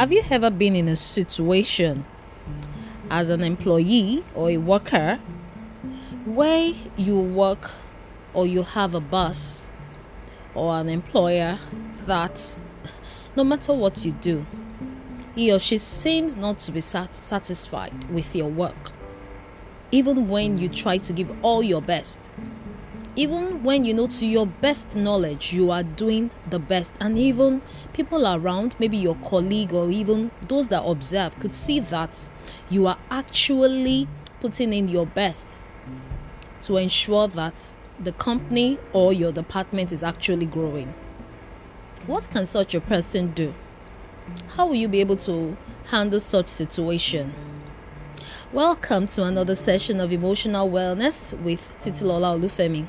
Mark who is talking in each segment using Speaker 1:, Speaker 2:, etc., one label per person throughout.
Speaker 1: Have you ever been in a situation as an employee or a worker where you work or you have a boss or an employer that no matter what you do, he or she seems not to be sat- satisfied with your work, even when you try to give all your best even when you know to your best knowledge you are doing the best. And even people around maybe your colleague or even those that observe could see that you are actually putting in your best to ensure that the company or your department is actually growing. What can such a person do? How will you be able to handle such situation? Welcome to another session of emotional wellness with titilola olufemi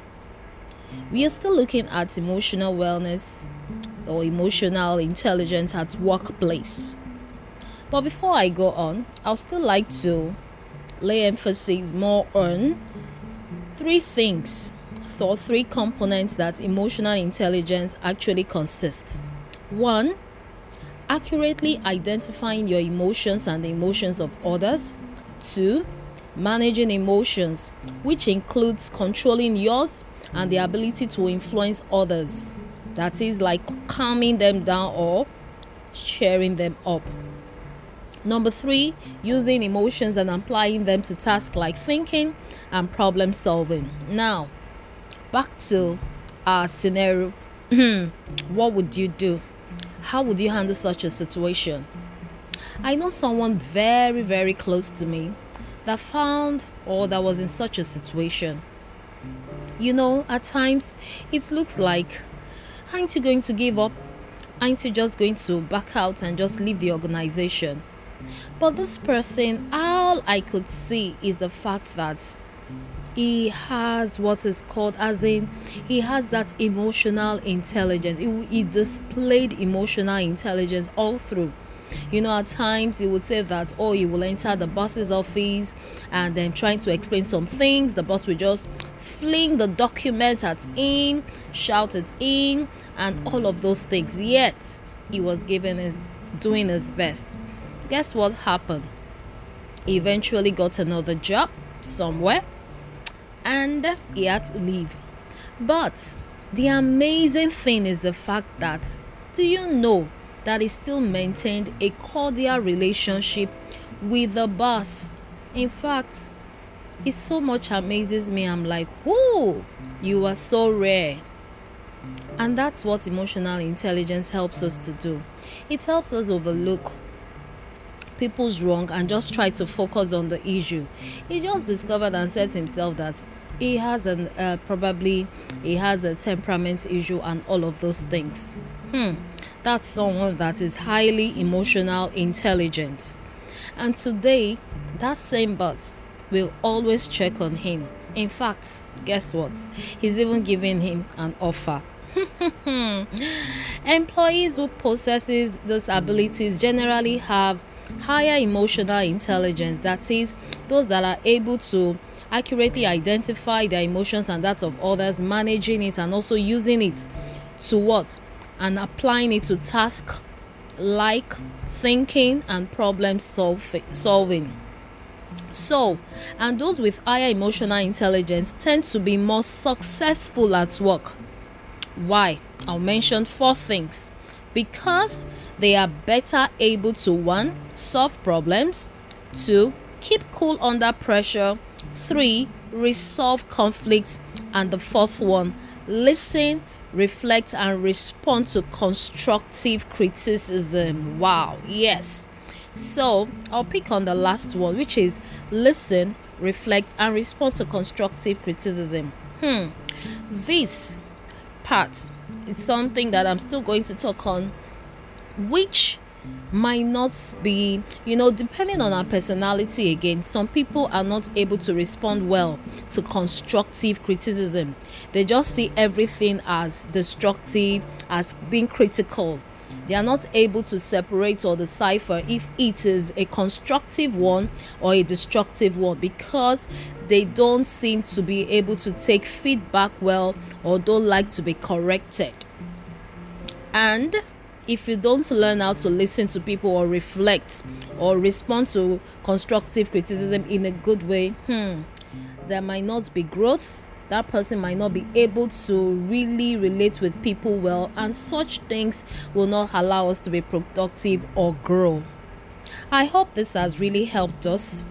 Speaker 1: we are still looking at emotional wellness or emotional intelligence at workplace. But before I go on, I'll still like to lay emphasis more on three things or three components that emotional intelligence actually consists. One, accurately identifying your emotions and the emotions of others. Two, managing emotions, which includes controlling yours and the ability to influence others. That is like calming them down or cheering them up. Number three, using emotions and applying them to tasks like thinking and problem solving. Now, back to our scenario. Hmm, what would you do? How would you handle such a situation? I know someone very, very close to me that found or that was in such a situation you know, at times it looks like, aren't you going to give up? Aren't you just going to back out and just leave the organization? But this person, all I could see is the fact that he has what is called as in he has that emotional intelligence he, he displayed emotional intelligence all through you know, at times he would say that, oh, you will enter the boss's office and then trying to explain some things. The boss will just fling the document at him, shout it in, and all of those things. Yet he was giving his doing his best. Guess what happened? He eventually got another job somewhere and he had to leave. But the amazing thing is the fact that do you know that he still maintained a cordial relationship with the boss. In fact, it so much amazes me. I'm like, whoa, you are so rare. And that's what emotional intelligence helps us to do. It helps us overlook people's wrong and just try to focus on the issue. He just discovered and said to himself that he has an uh, probably he has a temperament issue and all of those things. Hmm that's someone that is highly emotional intelligent. And today, that same boss will always check on him. In fact, guess what? He's even giving him an offer. Employees who possesses these abilities generally have higher emotional intelligence. That is, those that are able to accurately identify their emotions and that of others, managing it and also using it to what? And applying it to tasks like thinking and problem solving. So, and those with higher emotional intelligence tend to be more successful at work. Why? I'll mention four things. Because they are better able to one, solve problems, two, keep cool under pressure, three, resolve conflicts, and the fourth one, listen, reflect and respond to constructive criticism. Wow, yes. So I'll pick on the last one, which is listen, reflect, and respond to constructive criticism. Hmm, this part is something that I'm still going to talk on, which might not be, you know, depending on our personality again, some people are not able to respond well to constructive criticism. They just see everything as destructive, as being critical. They are not able to separate or decipher if it is a constructive one or a destructive one because they don't seem to be able to take feedback well or don't like to be corrected. And if you don't learn how to listen to people or reflect or respond to constructive criticism in a good way, hmm, there might not be growth. That person might not be able to really relate with people well, and such things will not allow us to be productive or grow. I hope this has really helped us.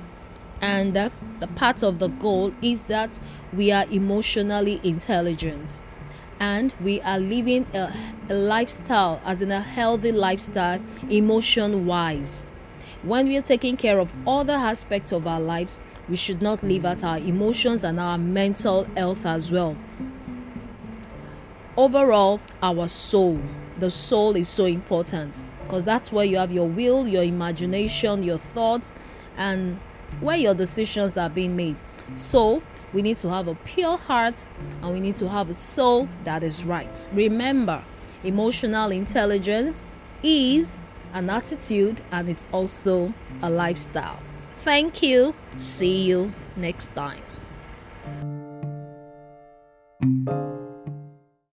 Speaker 1: And uh, the part of the goal is that we are emotionally intelligent and we are living a, a lifestyle, as in a healthy lifestyle, emotion wise. When we are taking care of other aspects of our lives, we should not leave out our emotions and our mental health as well. Overall, our soul, the soul is so important because that's where you have your will, your imagination, your thoughts, and where your decisions are being made. So, we need to have a pure heart and we need to have a soul that is right. Remember, emotional intelligence is an attitude and it's also a lifestyle. Thank you. See you next time.